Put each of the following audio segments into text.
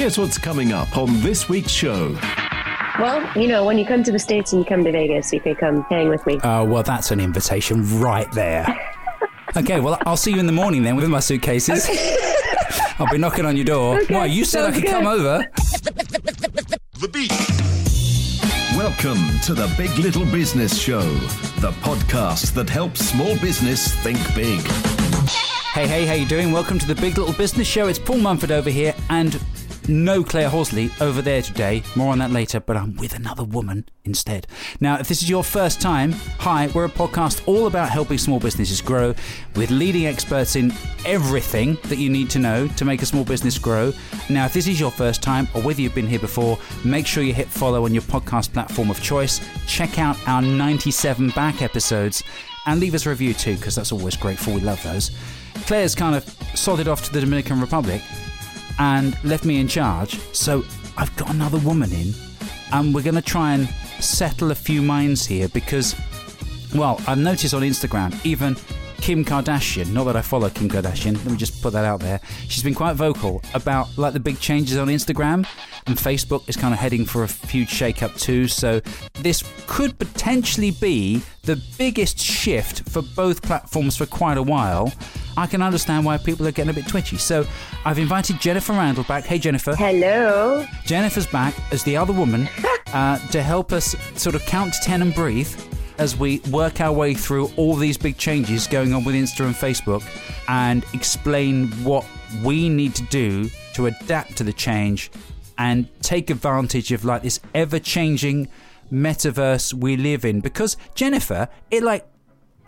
Here's what's coming up on this week's show. Well, you know, when you come to the States and you come to Vegas, you can come hang with me. Oh, well, that's an invitation right there. okay, well, I'll see you in the morning then with my suitcases. I'll be knocking on your door. Okay, Why, you said I could good. come over. The Beat. Welcome to the Big Little Business Show, the podcast that helps small business think big. Hey, hey, how you doing? Welcome to the Big Little Business Show. It's Paul Mumford over here and no Claire Horsley over there today. More on that later, but I'm with another woman instead. Now, if this is your first time, hi, we're a podcast all about helping small businesses grow with leading experts in everything that you need to know to make a small business grow. Now, if this is your first time or whether you've been here before, make sure you hit follow on your podcast platform of choice. Check out our 97 back episodes and leave us a review too, because that's always grateful. We love those. Claire's kind of sodded off to the Dominican Republic and left me in charge. So I've got another woman in, and we're going to try and settle a few minds here because, well, I've noticed on Instagram, even Kim Kardashian, not that I follow Kim Kardashian, let me just put that out there. She's been quite vocal about like the big changes on Instagram, and Facebook is kind of heading for a huge shake-up too. So this could potentially be the biggest shift for both platforms for quite a while. I can understand why people are getting a bit twitchy. So I've invited Jennifer Randall back. Hey, Jennifer. Hello. Jennifer's back as the other woman uh, to help us sort of count to 10 and breathe as we work our way through all these big changes going on with Insta and Facebook and explain what we need to do to adapt to the change and take advantage of like this ever changing metaverse we live in because Jennifer it like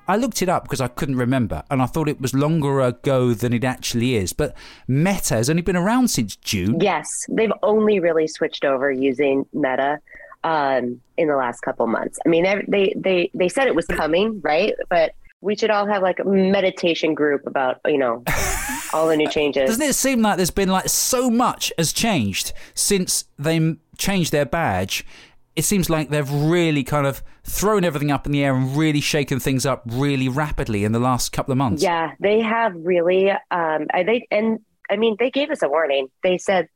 I looked it up because I couldn't remember, and I thought it was longer ago than it actually is. But Meta has only been around since June. Yes, they've only really switched over using Meta um, in the last couple months. I mean, they- they they said it was coming, right? But we should all have like a meditation group about you know all the new changes. Doesn't it seem like there's been like so much has changed since they changed their badge? It seems like they've really kind of thrown everything up in the air and really shaken things up really rapidly in the last couple of months. Yeah, they have really. Um, they and I mean, they gave us a warning. They said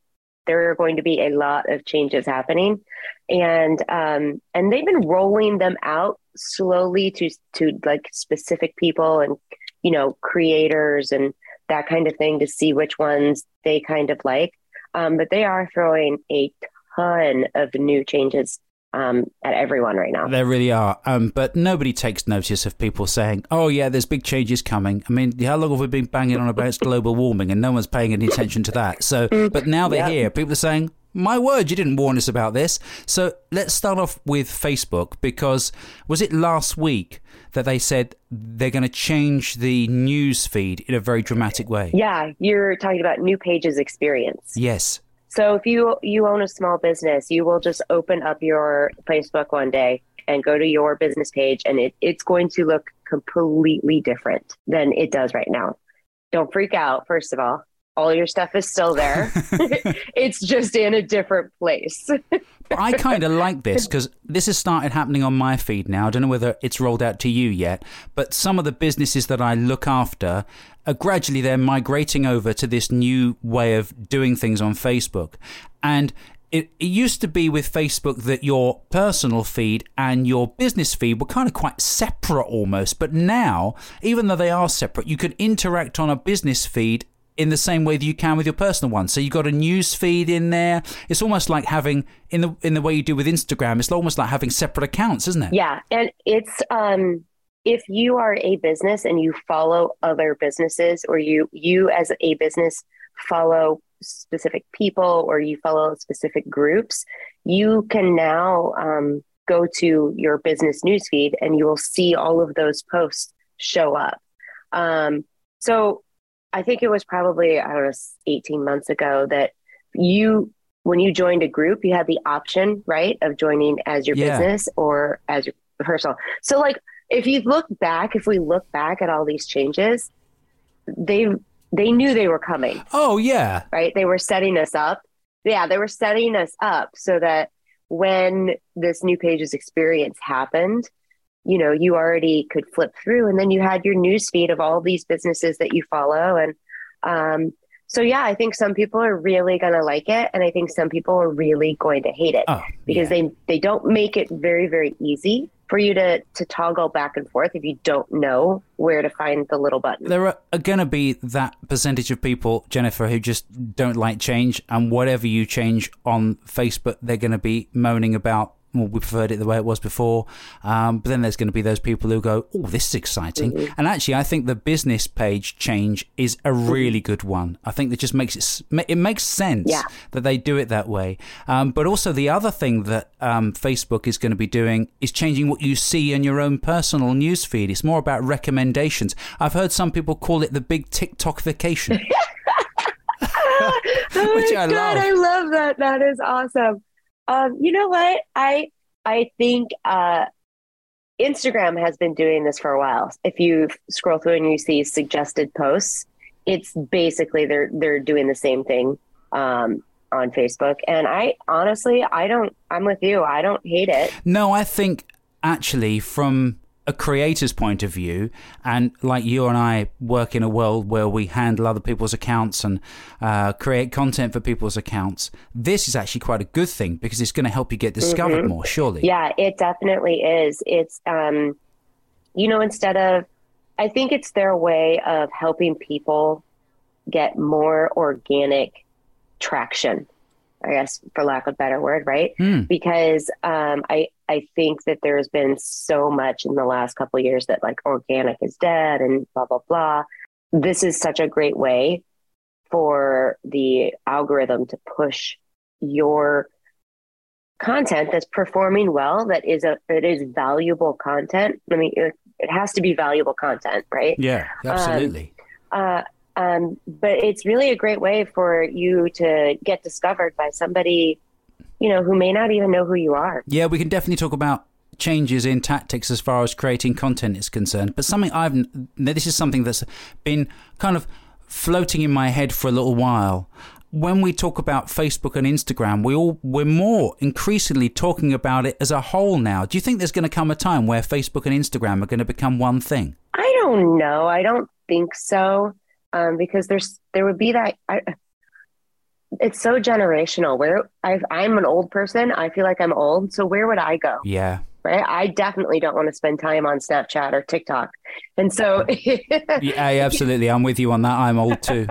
there are going to be a lot of changes happening, and um, and they've been rolling them out slowly to to like specific people and you know creators and that kind of thing to see which ones they kind of like. Um, but they are throwing a ton of new changes um, at everyone right now. There really are. Um, but nobody takes notice of people saying, oh, yeah, there's big changes coming. I mean, how long have we been banging on about global warming and no one's paying any attention to that? So, but now they're Yeah. here. People are saying, my word, you didn't warn us about this. So let's start off with Facebook because was it last week that they said they're going to change the news feed in a very dramatic way? Yeah, you're talking about new pages experience. Yes. So if you you own a small business, you will just open up your Facebook one day and go to your business page and it, it's going to look completely different than it does right now. Don't freak out, first of all. All your stuff is still there. it's just in a different place. But I kind of like this because this has started happening on my feed now. I don't know whether it's rolled out to you yet, but some of the businesses that I look after are gradually they're migrating over to this new way of doing things on Facebook. And it, it used to be with Facebook that your personal feed and your business feed were kind of quite separate almost. But now, even though they are separate, you can interact on a business feed in the same way that you can with your personal one. So you've got a news feed in there. It's almost like having in the in the way you do with Instagram. It's almost like having separate accounts, isn't it? Yeah, and it's um if you are a business and you follow other businesses or you you as a business follow specific people or you follow specific groups, you can now um, go to your business newsfeed and you will see all of those posts show up. Um, so I think it was probably I don't know 18 months ago that you when you joined a group you had the option right of joining as your Yeah. business or as your personal. So like if you look back, if we look back at all these changes, they they knew they were coming, Oh yeah. right? They were setting us up. Yeah, they were setting us up so that when this new pages experience happened, you know, you already could flip through and then you had your news feed of all these businesses that you follow and um so yeah, I think some people are really going to like it, and I think some people are really going to hate it Oh, because yeah. they they don't make it very very easy for you to to toggle back and forth if you don't know where to find the little button. there are, are going to be that percentage of people, Jennifer, who just don't like change, and whatever you change on Facebook, they're going to be moaning about. Well, we preferred it the way it was before. Um, but then there's going to be those people who go, "Oh, this is exciting." Mm-hmm. And actually, I think the business page change is a really good one. I think that just makes it it makes sense Yeah. that they do it that way. Um, but also, the other thing that um, Facebook is going to be doing is changing what you see in your own personal news feed. It's more about recommendations. I've heard some people call it the big TikTokification. oh my I god, love. I love that. That is awesome. Um, you know what? I I think uh, Instagram has been doing this for a while. If you scroll through and you see suggested posts, it's basically they're they're doing the same thing um, on Facebook. And I honestly, I don't. I'm with you. I don't hate it. No, I think actually from a creator's point of view, and like you and I work in a world where we handle other people's accounts and uh, create content for people's accounts, this is actually quite a good thing because it's going to help you get discovered more, surely. Yeah, it definitely is. It's um you know, instead of I think it's their way of helping people get more organic traction, I guess for lack of a better word, right? Hmm. Because um I I think that there's been so much in the last couple of years that like organic is dead and blah blah blah. This is such a great way for the algorithm to push your content that's performing well that is a that is valuable content i mean it, it has to be valuable content right Yeah, absolutely. uh, um, but it's really a great way for you to get discovered by somebody you know who may not even know who you are Yeah, we can definitely talk about changes in tactics as far as creating content is concerned. But something I've this is something that's been kind of floating in my head for a little while. When we talk about Facebook and Instagram, we all we're more increasingly talking about it as a whole now. Do you think there's going to come a time where Facebook and Instagram are going to become one thing? i don't know i don't think so um, because there's there would be that I, it's so generational where i i'm an old person i feel like i'm old so where would i go Yeah, right? I definitely don't want to spend time on Snapchat or TikTok. And so, yeah, absolutely. I'm with you on that. I'm old too.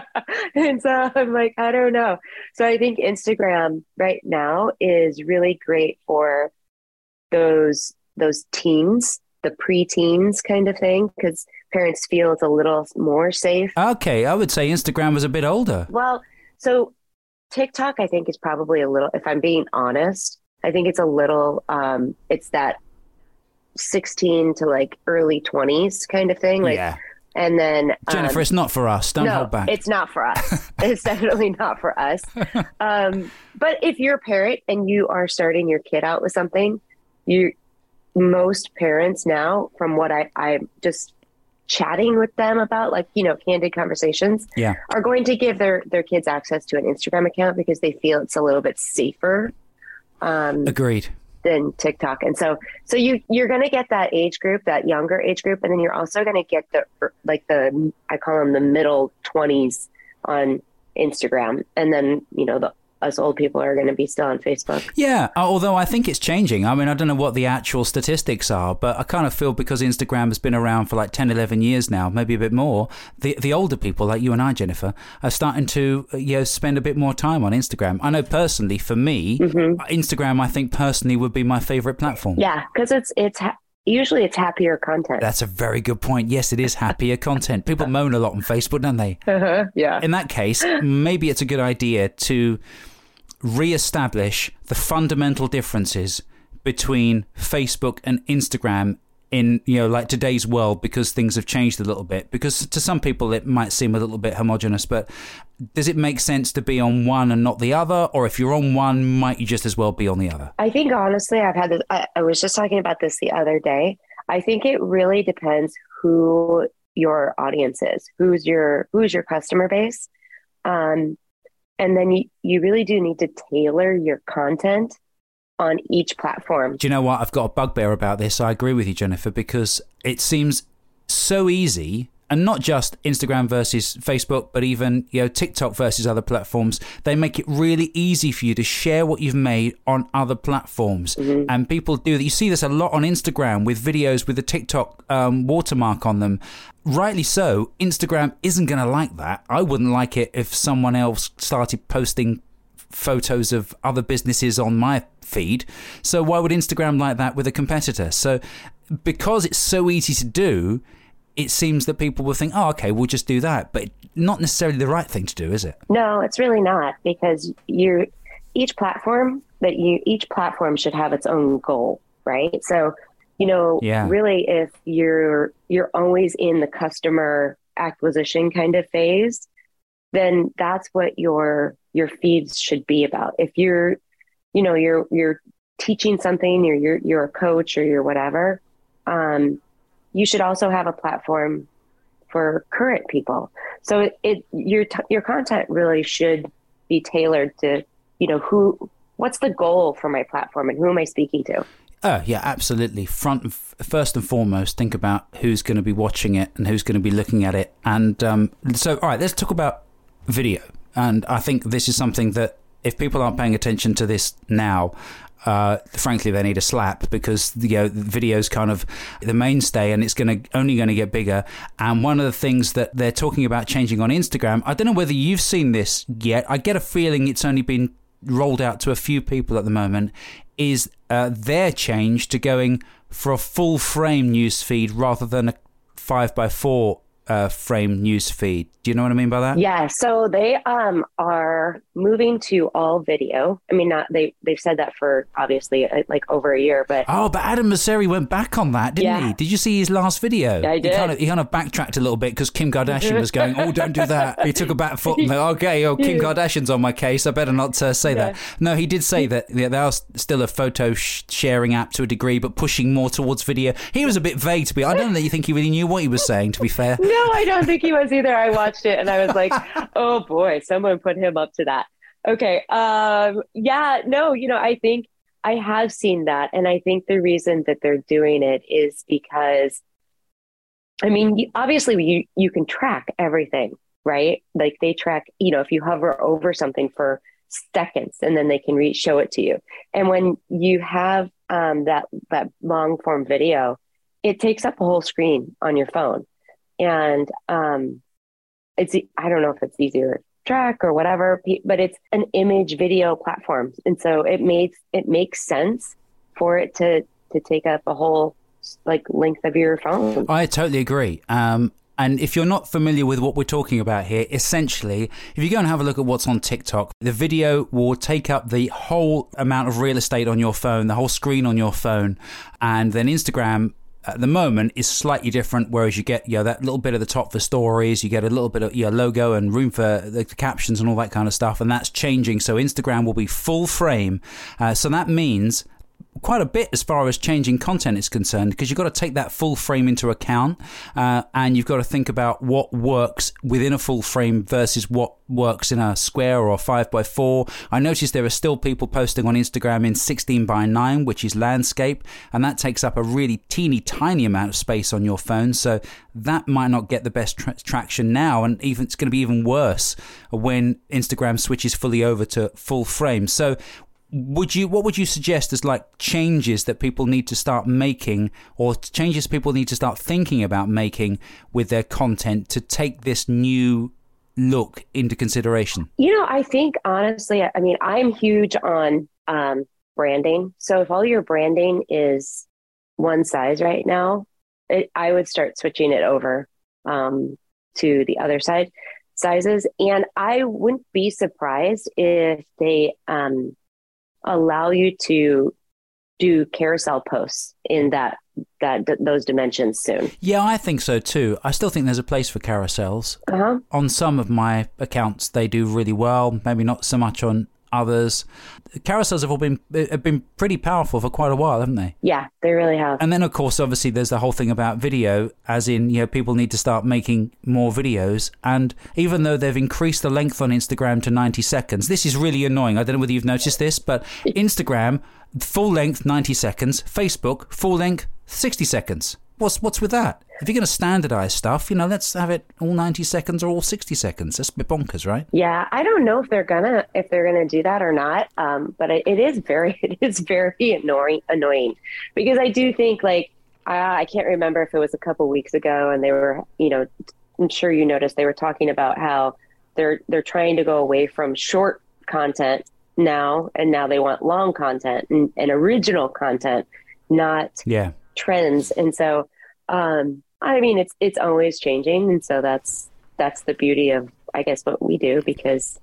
and so I'm like, I don't know. So I think Instagram right now is really great for those those teens, the preteens kind of thing, because parents feel it's a little more safe. Okay, I would say Instagram was a bit older. Well, so TikTok, I think, is probably a little, if I'm being honest, I think it's a little, um, it's that 16 to like early 20s kind of thing. Like, yeah, and then, Jennifer, um, it's not for us. Don't no, hold back. it's not for us. it's definitely not for us. Um, but if you're a parent and you are starting your kid out with something, you, most parents now, from what I, I'm just chatting with them about, like, you know, candid conversations, yeah. are going to give their their kids access to an Instagram account because they feel it's a little bit safer um, Agreed. than TikTok. And so so you you're going to get that age group, that younger age group, and then you're also going to get the like the I call them the middle 20s on Instagram, and then you know the us old people are going to be still on Facebook. Yeah, uh, although I think it's changing. I mean, I don't know what the actual statistics are, but I kind of feel because Instagram has been around for like 10, 11 years now, maybe a bit more, the the older people like you and I, Jennifer, are starting to uh, you know spend a bit more time on Instagram. I know personally, for me, Instagram, I think personally would be my favorite platform. Yeah, because it's it's usually it's happier content. That's a very good point. Yes, it is happier content. People moan a lot on Facebook, don't they? Uh-huh, yeah. in that case, maybe it's a good idea to re-establish the fundamental differences between Facebook and Instagram in you know like today's world because things have changed a little bit because to some people it might seem a little bit homogenous but does it make sense to be on one and not the other or if you're on one might you just as well be on the other I think honestly, I've had this. I, I was just talking about this the other day. I think it really depends who your audience is, who's your who's your customer base, um, and then you you really do need to tailor your content on each platform. Do you know what? I've got a bugbear about this. I agree with you, Jennifer, because it seems so easy and not just Instagram versus Facebook, but even you know TikTok versus other platforms. They make it really easy for you to share what you've made on other platforms, mm-hmm. and people do that. You see this a lot on Instagram with videos with the TikTok um, watermark on them. Rightly so. Instagram isn't going to like that. I wouldn't like it if someone else started posting photos of other businesses on my feed. So why would Instagram like that with a competitor? So because it's so easy to do it seems that people will think, oh, okay, we'll just do that. But not necessarily the right thing to do, is it? No, it's really not because you each platform that you each platform should have its own goal, right? So, you know, yeah. really if you're you're always in the customer acquisition kind of phase, then that's what your your feeds should be about. If you're, you know, you're you're teaching something, you're you're you're a coach or you're whatever, um, you should also have a platform for current people. So it, it your t- your content really should be tailored to you know who what's the goal for my platform and who am I speaking to. Oh yeah, absolutely. Front first and foremost, think about who's going to be watching it and who's going to be looking at it. And um, so, all right, let's talk about video. And I think this is something that if people aren't paying attention to this now, uh, frankly, they need a slap because you know video's kind of the mainstay, and it's going to only going to get bigger. And one of the things that they're talking about changing on Instagram, I don't know whether you've seen this yet. I get a feeling it's only been rolled out to a few people at the moment. Is uh, their change to going for a full frame news feed rather than a five by four uh, frame news feed. Do you know what I mean by that? Yeah. So they um, are moving to all video. I mean, not they they've said that for obviously uh, like over a year, but oh, but Adam Mosseri went back on that, didn't yeah. he? Did you see his last video? Yeah, I did. He kind of, he kind of backtracked a little bit because Kim Kardashian was going, "Oh, don't do that." He took a back foot. And, okay, oh, Kim Kardashian's on my case. I better not uh, say yeah. that. No, he did say that yeah, they are still a photo sh- sharing app to a degree, but pushing more towards video. He was a bit vague to be. I don't know that you think he really knew what he was saying. To be fair, no, I don't think he was either. I watched it and I was like, "Oh boy, someone put him up to that." Okay. Um, yeah, no, you know, I think I have seen that. And I think the reason that they're doing it is because, I mean, obviously you, you can track everything, right? Like they track, you know, if you hover over something for seconds and then they can re- show it to you. And when you have um, that, that long form video, it takes up a whole screen on your phone. And um, it's, I don't know if it's easier track or whatever, but it's an image video platform. And so it makes it makes sense for it to to take up a whole like length of your phone. I totally agree. Um, and if you're not familiar with what we're talking about here, essentially, if you go and have a look at what's on TikTok, the video will take up the whole amount of real estate on your phone, the whole screen on your phone. And then Instagram at the moment is slightly different. Whereas you get you know that little bit at the top for stories, you get a little bit of your logo and room for the, captions and all that kind of stuff, and that's changing. So Instagram will be full frame. Uh, so that means quite a bit as far as changing content is concerned because you've got to take that full frame into account uh, and you've got to think about what works within a full frame versus what works in a square or a 5 by 4 I noticed there are still people posting on Instagram in 16 by 9 which is landscape and that takes up a really teeny tiny amount of space on your phone so that might not get the best tra- traction now and even it's going to be even worse when Instagram switches fully over to full frame. So would you what would you suggest as like changes that people need to start making or changes people need to start thinking about making with their content to take this new look into consideration? You know i think honestly i mean i'm huge on um, branding. So if all your branding is one size right now it, i would start switching it over um, to the other side sizes. And i wouldn't be surprised if they um, allow you to do carousel posts in that that those dimensions soon. Yeah, I think so too. I still think there's a place for carousels. Uh-huh. On some of my accounts, they do really well. Maybe not so much on others. Carousels have all been have been pretty powerful for quite a while, haven't they? Yeah, they really have. And then, of course, obviously, there's the whole thing about video, as in, you know, people need to start making more videos. And even though they've increased the length on Instagram to 90 seconds, this is really annoying. I don't know whether you've noticed this, but Instagram full length 90 seconds, Facebook full length 60 seconds. What's what's with that? If you're going to standardize stuff, you know, let's have it all 90 seconds or all 60 seconds. That's bonkers, right? Yeah, I don't know if they're gonna if they're gonna do that or not. Um, but it, it is very it is very annoying annoying because I do think like I, I can't remember if it was a couple weeks ago and they were you know I'm sure you noticed they were talking about how they're they're trying to go away from short content now and now they want long content and, and original content, not yeah trends. And so um, I mean, it's it's always changing, and so that's that's the beauty of I guess what we do because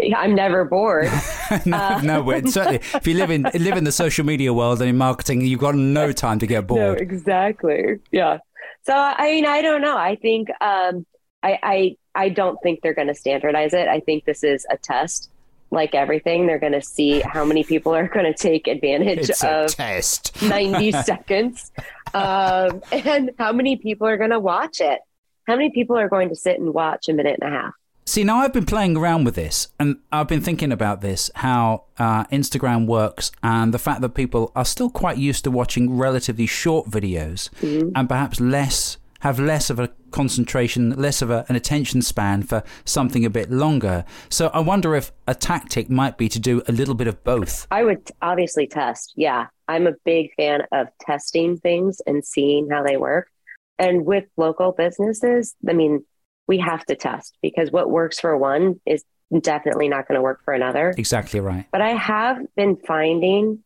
I'm never bored. no, uh, no, certainly if you live in live in the social media world and in marketing, you've got no time to get bored. No, exactly. Yeah. So I mean, I don't know. I think um, I, I I don't think they're going to standardize it. I think this is a test like everything, they're going to see how many people are going to take advantage it's of test. 90 seconds um, and how many people are going to watch it. How many people are going to sit and watch a minute and a half? See, now I've been playing around with this and I've been thinking about this how uh, Instagram works and the fact that people are still quite used to watching relatively short videos mm-hmm. and perhaps less have less of a concentration, less of a, an attention span for something a bit longer. So I wonder if a tactic might be to do a little bit of both. I would obviously test. Yeah. I'm a big fan of testing things and seeing how they work. And with local businesses, I mean, we have to test because what works for one is definitely not going to work for another. Exactly right. But I have been finding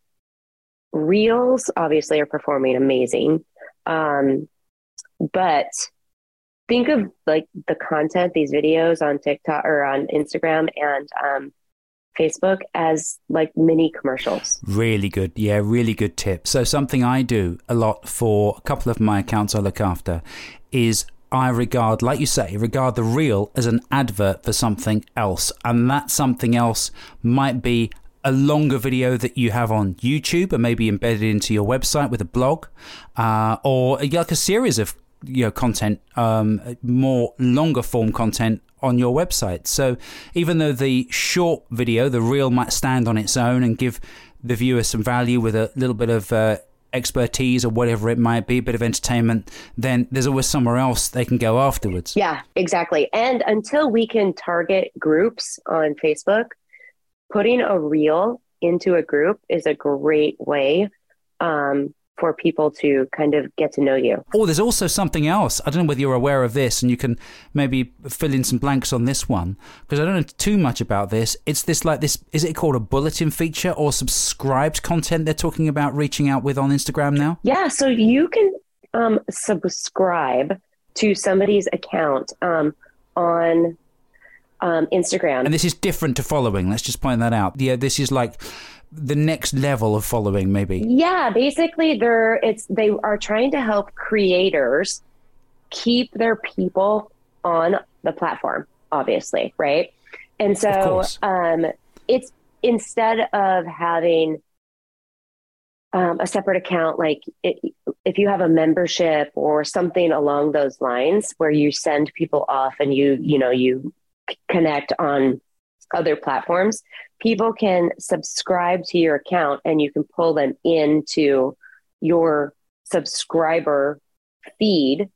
reels obviously are performing amazing. Um, but think of like the content, these videos on TikTok or on Instagram and um, Facebook as like mini commercials. Really good. Yeah, really good tip. So, something I do a lot for a couple of my accounts I look after is I regard, like you say, regard the reel as an advert for something else. And that something else might be a longer video that you have on YouTube and maybe embedded into your website with a blog, uh, or like a series of you know content, um, more longer form content on your website. So even though the short video, the reel, might stand on its own and give the viewer some value with a little bit of uh, expertise or whatever it might be, a bit of entertainment, then there's always somewhere else they can go afterwards. Yeah, exactly. And until we can target groups on Facebook, putting a reel into a group is a great way um, for people to kind of get to know you. Oh, there's also something else. I don't know whether you're aware of this, and you can maybe fill in some blanks on this one because I don't know too much about this. It's this like this. Is it called a bulletin feature or subscribed content? They're talking about reaching out with on Instagram now. Yeah, so you can um, subscribe to somebody's account um, on um, Instagram, and this is different to following. Let's just point that out. Yeah, this is like the next level of following maybe? Yeah basically they're it's they are trying to help creators keep their people on the platform obviously right? And so um it's instead of having um, a separate account like it, if you have a membership or something along those lines where you send people off and you you know you connect on other platforms people can subscribe to your account and you can pull them into your subscriber feed.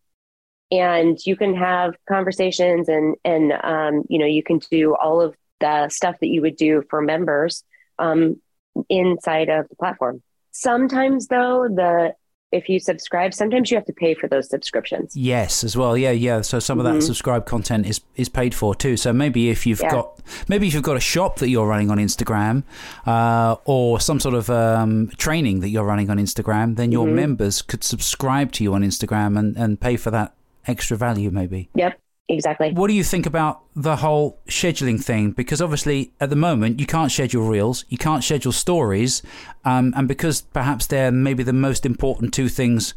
And you can have conversations and and um, you know you can do all of the stuff that you would do for members um, inside of the platform. Sometimes though the if you subscribe, sometimes you have to pay for those subscriptions. Yes, as well. Yeah, yeah. So some of that mm-hmm. subscribed content is is paid for too. So maybe if you've yeah. got maybe if you've got a shop that you're running on Instagram, uh, or some sort of um, training that you're running on Instagram, then your mm-hmm. members could subscribe to you on Instagram and and pay for that extra value. Maybe. Yep. Exactly. What do you think about the whole scheduling thing? Because obviously, at the moment, you can't schedule reels, you can't schedule stories, um, and because perhaps they're maybe the most important two things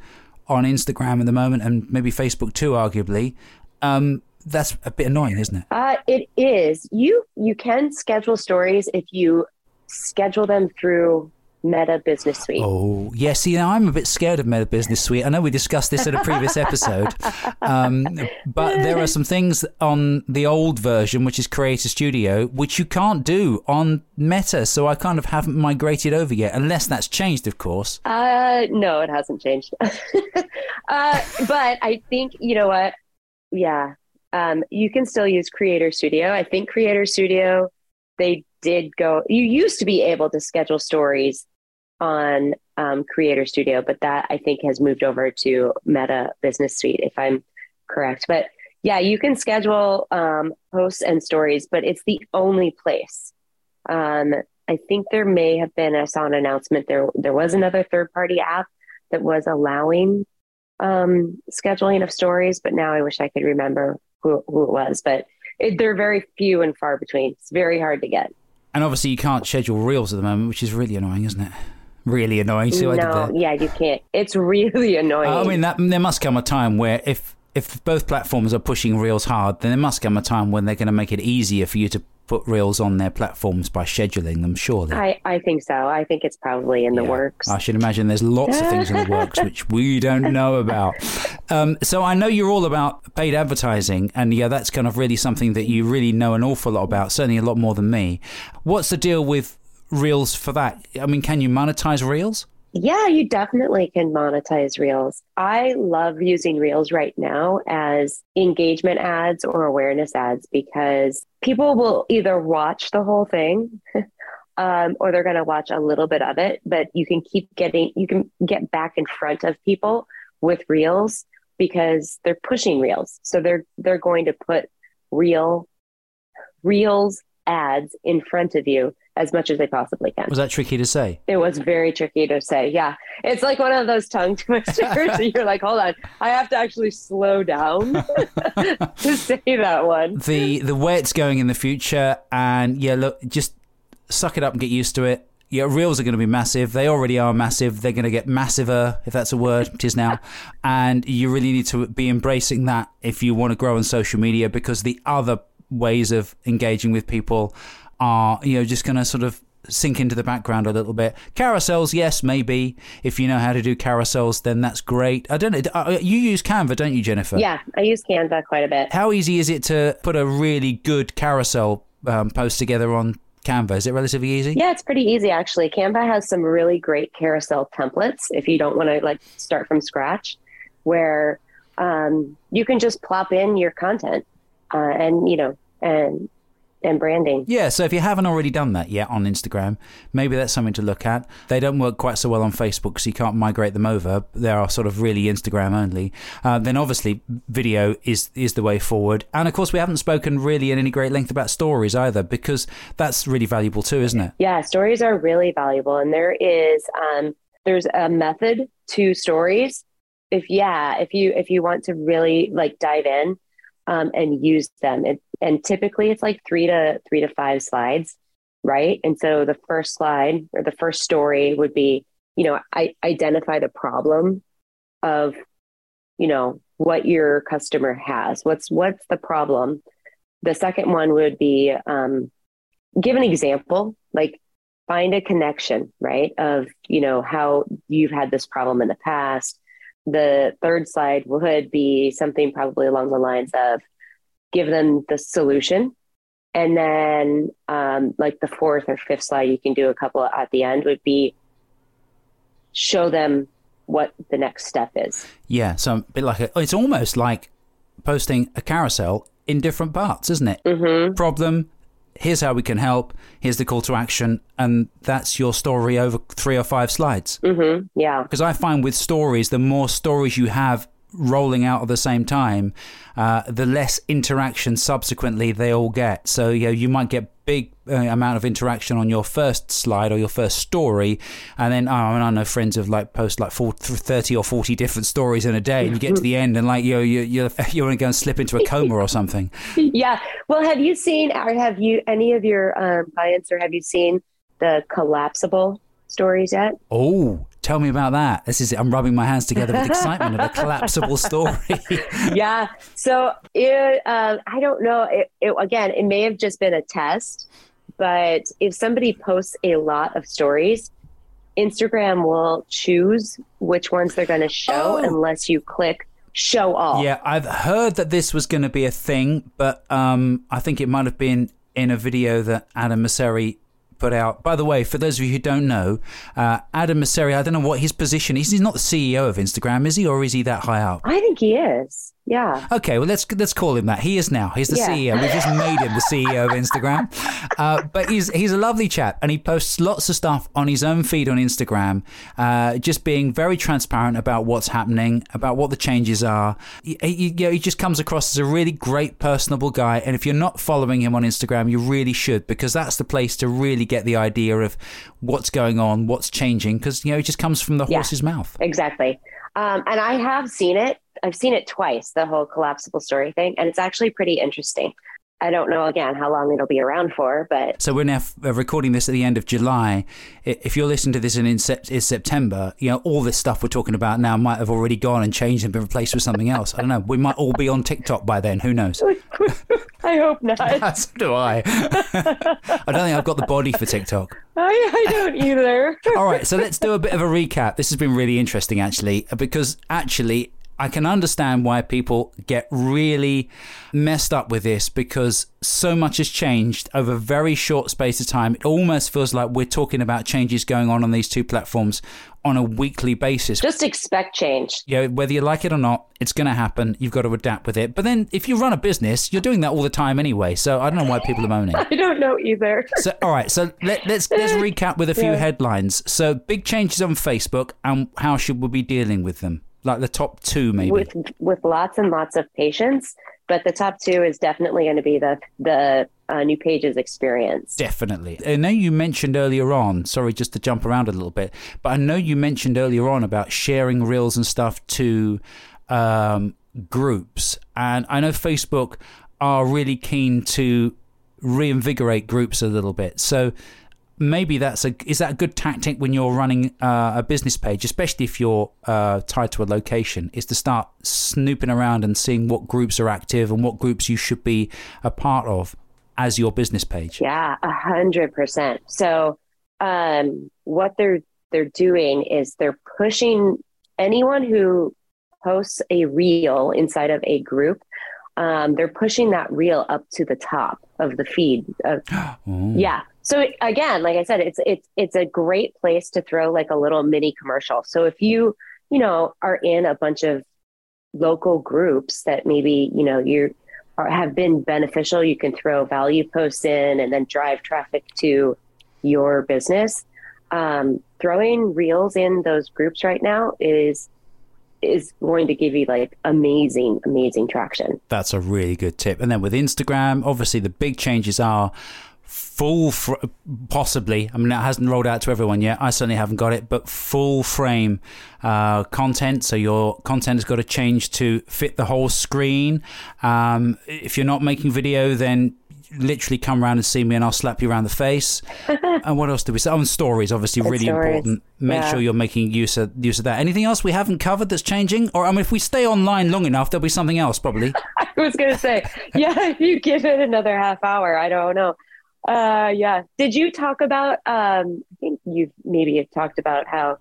on Instagram at the moment, and maybe Facebook too, arguably. Um, that's a bit annoying, isn't it? Uh, it is. You you can schedule stories if you schedule them through Meta Business Suite. Oh, yeah. See, I'm a bit scared of Meta Business Suite. I know we discussed this in a previous episode, um, but there are some things on the old version, which is Creator Studio, which you can't do on Meta. So I kind of haven't migrated over yet, unless that's changed, of course. Uh, no, it hasn't changed. uh, but I think you know what? Yeah, um, you can still use Creator Studio. I think Creator Studio they did go. You used to be able to schedule stories on um, Creator Studio, but that I think has moved over to Meta Business Suite, if I'm correct. But yeah, you can schedule um, posts and stories, but it's the only place. Um, I think there may have been. I saw an announcement. There, there was another third-party app that was allowing um, scheduling of stories, but now I wish I could remember who, who it was. But it, they're very few and far between. It's very hard to get. And obviously, you can't schedule reels at the moment, which is really annoying, isn't it? Really annoying. No, yeah, you can't. It's really annoying. I mean, that, there must come a time where if if both platforms are pushing Reels hard, then there must come a time when they're going to make it easier for you to put Reels on their platforms by scheduling them, surely. I, I think so. I think it's probably in the works. I should imagine there's lots of things in the works which we don't know about. Um, so I know you're all about paid advertising, and yeah, that's kind of really something that you really know an awful lot about, certainly a lot more than me. What's the deal with Reels for that? I mean, can you monetize Reels? Yeah, you definitely can monetize Reels. I love using Reels right now as engagement ads or awareness ads because people will either watch the whole thing um, or they're going to watch a little bit of it, but you can keep getting, you can get back in front of people with Reels because they're pushing Reels. So they're, they're going to put real Reels ads in front of you as much as they possibly can. Was that tricky to say? It was very tricky to say. Yeah. It's like one of those tongue twisters. you're like, hold on, I have to actually slow down to say that one. The the way it's going in the future and yeah, look, just suck it up and get used to it. Yeah, reels are going to be massive. They already are massive. They're going to get massiver, if that's a word, it is now. and you really need to be embracing that if you want to grow on social media because the other ways of engaging with people are you know just going to sort of sink into the background a little bit. Carousels, yes, maybe. If you know how to do carousels, then that's great. I don't know. Uh, uh, you use Canva, don't you, Jennifer? Yeah, I use Canva quite a bit. How easy is it to put a really good carousel um, post together on Canva? Is it relatively easy? Yeah, it's pretty easy actually. Canva has some really great carousel templates if you don't want to like start from scratch, where um, you can just plop in your content uh, and you know and and branding. Yeah, so if you haven't already done that yet on Instagram, maybe that's something to look at. They don't work quite so well on Facebook because you can't migrate them over. They are sort of really Instagram only. Uh, then obviously video is is the way forward. And of course, we haven't spoken really in any great length about stories either because that's really valuable too, isn't it? Yeah, stories are really valuable, and there is um, there's a method to stories. If yeah, if you if you want to really like dive in um, and use them. It, and typically it's like three to three to five slides, right? And so the first slide or the first story would be, you know, I identify the problem of, you know, what your customer has. What's what's the problem? The second one would be um, give an example, like find a connection, right? Of you know how you've had this problem in the past the third slide would be something probably along the lines of give them the solution. And then, um, like the fourth or fifth slide, you can do a couple at the end, would be show them what the next step is. Yeah. So, a bit like a, it's almost like posting a carousel in different parts, isn't it? Mm-hmm. Problem, here's how we can help, here's the call to action, and that's your story over three or five slides. Mm-hmm. Yeah. Because I find with stories, the more stories you have rolling out at the same time, uh, the less interaction subsequently they all get. So you know, you might get big uh, amount of interaction on your first slide or your first story, and then oh, and I know friends have like post like 40, 30 or forty different stories in a day, and you get to the end and like you you you you want to go and slip into a coma or something. Yeah. Well, have you seen or have you any of your um, clients or have you seen the collapsible stories yet? Oh, Tell me about that. This is I'm rubbing my hands together with excitement of a collapsible story. yeah. So it, uh, I don't know. It, it, again, it may have just been a test, but if somebody posts a lot of stories, Instagram will choose which ones they're going to show Oh. unless you click show all. Yeah, I've heard that this was going to be a thing, but um, I think it might have been in a video that Adam Mosseri put out. By the way, for those of you who don't know, uh, Adam Mosseri, I don't know what his position is. He's not the CEO of Instagram, is he, or is he that high up? I think he is. Yeah. Okay, well let's let's call him that. He is now. He's the Yeah. CEO. We've just made him the CEO of Instagram. Uh, but he's he's a lovely chap, and he posts lots of stuff on his own feed on Instagram, uh, just being very transparent about what's happening, about what the changes are. He, he, you know, he just comes across as a really great, personable guy. And if you're not following him on Instagram, you really should, because that's the place to really get the idea of what's going on, what's changing, because you know it just comes from the Yeah. horse's mouth. Exactly. Um, and I have seen it. I've seen it twice, the whole collapsible story thing, and it's actually pretty interesting. I don't know again how long it'll be around for, but So we're now f- uh, recording this at the end of July. If you're listening to this in, in, sep- in September, you know all this stuff we're talking about now might have already gone and changed and been replaced with something else. I don't know. We might all be on TikTok by then. Who knows? I hope not. so do I. I don't think I've got the body for TikTok. I, I don't either. All right, so let's do a bit of a recap. This has been really interesting, actually, because actually, I can understand why people get really messed up with this because so much has changed over a very short space of time. It almost feels like we're talking about changes going on on these two platforms on a weekly basis. Just expect change. You know, whether you like it or not, it's going to happen. You've got to adapt with it. But then, if you run a business, you're doing that all the time anyway. So I don't know why people are moaning. I don't know either. So, all right. So let, let's let's recap with a few Yeah. headlines. So, big changes on Facebook, and how should we be dealing with them? Like the top two, maybe. with with lots and lots of patience. But the top two is definitely going to be the the uh, new pages experience. Definitely. I know you mentioned earlier on, sorry, just to jump around a little bit, but I know you mentioned earlier on about sharing reels and stuff to um, groups. And I know Facebook are really keen to reinvigorate groups a little bit. So maybe that's a is that a good tactic when you're running uh, a business page, especially if you're uh, tied to a location, is to start snooping around and seeing what groups are active and what groups you should be a part of as your business page. Yeah, a hundred percent. So, um, what they're they're doing is they're pushing anyone who posts a reel inside of a group. Um, they're pushing that reel up to the top of the feed. Of, Ooh. yeah. So again, like I said, it's it's it's a great place to throw like a little mini commercial. So if you you know are in a bunch of local groups that maybe you know you have been beneficial, you can throw value posts in and then drive traffic to your business. Um, throwing reels in those groups right now is is going to give you like amazing, amazing traction. That's a really good tip. And then with Instagram, obviously the big changes are full, fr- possibly. I mean, it hasn't rolled out to everyone yet. I certainly haven't got it, but full frame uh, content. So your content has got to change to fit the whole screen. Um, if you're not making video, then literally come around and see me and I'll slap you around the face. and what else do we say? Oh, and stories, obviously, really stories. important. Make Yeah. sure you're making use of use of that. Anything else we haven't covered that's changing? Or I mean, if we stay online long enough, there'll be something else probably. I was going to say, yeah, if you give it another half hour, I don't know. Uh, yeah. Did you talk about? Um, I think you've maybe have talked about how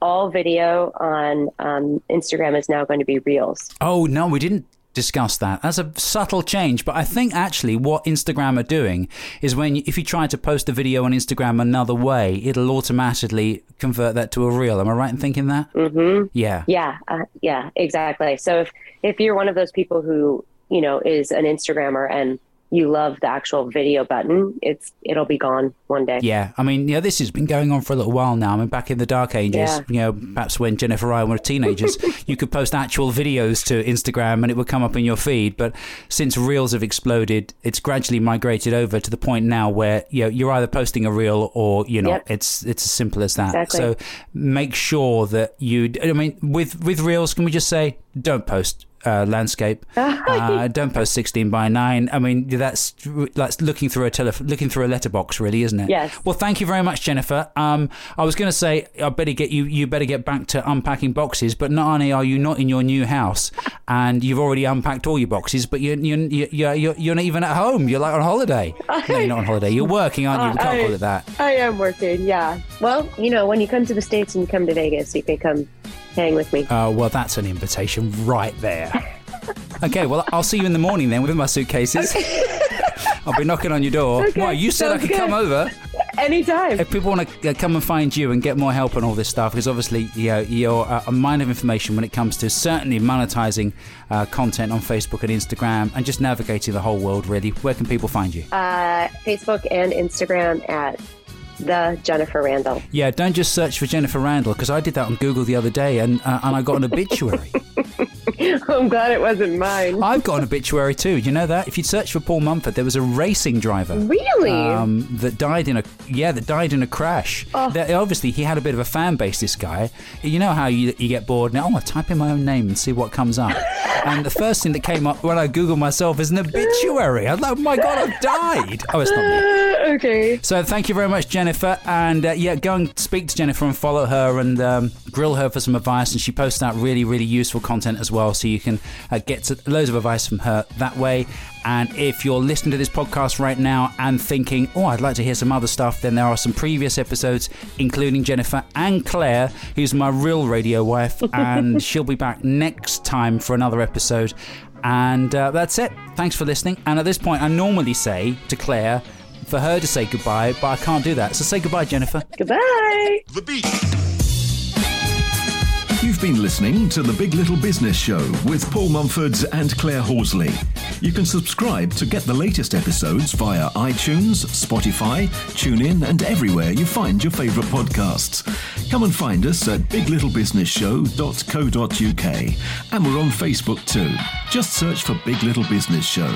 all video on um, Instagram is now going to be reels. Oh no, we didn't discuss that. That's a subtle change, but I think actually what Instagram are doing is when you, if you try to post a video on Instagram another way, it'll automatically convert that to a reel. Am I right in thinking that? hmm Yeah. Yeah, uh, yeah, exactly. So if if you're one of those people who you know is an Instagrammer and you love the actual video button, it's it'll be gone one day. Yeah, I mean, yeah, this has been going on for a little while now. I mean, back in the dark ages, Yeah. you know, perhaps when Jennifer and I were teenagers, you could post actual videos to Instagram and it would come up in your feed. But since reels have exploded, it's gradually migrated over to the point now where you know, you're either posting a reel or you know. Yep. It's it's as simple as that. Exactly. So make sure that you. I mean, with with reels, can we just say don't post uh, landscape. Uh, don't post 16 by 9. I mean, that's that's looking through a tele- looking through a letterbox, really, isn't it? Yes. Well, thank you very much, Jennifer. Um, I was going to say, I better get you. You better get back to unpacking boxes. But not only are you not in your new house, and you've already unpacked all your boxes, but you're you're you're, you're, you're not even at home. You're like on holiday. no, you're not on holiday. You're working, aren't you? We can't I, call it that. I am working. Yeah. Well, you know, when you come to the states and you come to Vegas, you can come hang with me. Oh, well, that's an invitation right there. okay, well, I'll see you in the morning then with my suitcases. I'll be knocking on your door. Okay, Why, you said I could good. come over. Anytime. If people want to uh, come and find you and get more help on all this stuff, because obviously you know, you're uh, a mine of information when it comes to certainly monetizing uh, content on Facebook and Instagram and just navigating the whole world, really, where can people find you? Uh, Facebook and Instagram at the Jennifer Randall. Yeah, don't just search for Jennifer Randall, because I did that on Google the other day and, uh, and I got an obituary. I'm glad it wasn't mine. I've got an obituary too. You know that? If you search for Paul Mumford, there was a racing driver. Really? Um, that died in a yeah that died in a crash. Oh. That- obviously, he had a bit of a fan base. This guy, you know how you, you get bored now. Oh, I'll type in my own name and see what comes up. and the first thing that came up when I googled myself is an obituary. I was like, oh my god, I've died. Oh, it's not me. Okay. So thank you very much, Jennifer. And uh, yeah, go and speak to Jennifer and follow her and um, grill her for some advice. And she posts out really, really useful content as well. So you can uh, get to loads of advice from her that way. And if you're listening to this podcast right now and thinking, oh, I'd like to hear some other stuff, then there are some previous episodes, including Jennifer and Claire, who's my real radio wife. and she'll be back next time for another episode. And uh, that's it. Thanks for listening. And at this point, I normally say to Claire, for her to say goodbye, but I can't do that. So say goodbye, Jennifer. Goodbye. The Beat. You've been listening to The Big Little Business Show with Paul Mumford and Claire Horsley. You can subscribe to get the latest episodes via iTunes, Spotify, TuneIn, and everywhere you find your favourite podcasts. Come and find us at biglittlebusinessshow.co.uk. And we're on Facebook too. Just search for Big Little Business Show.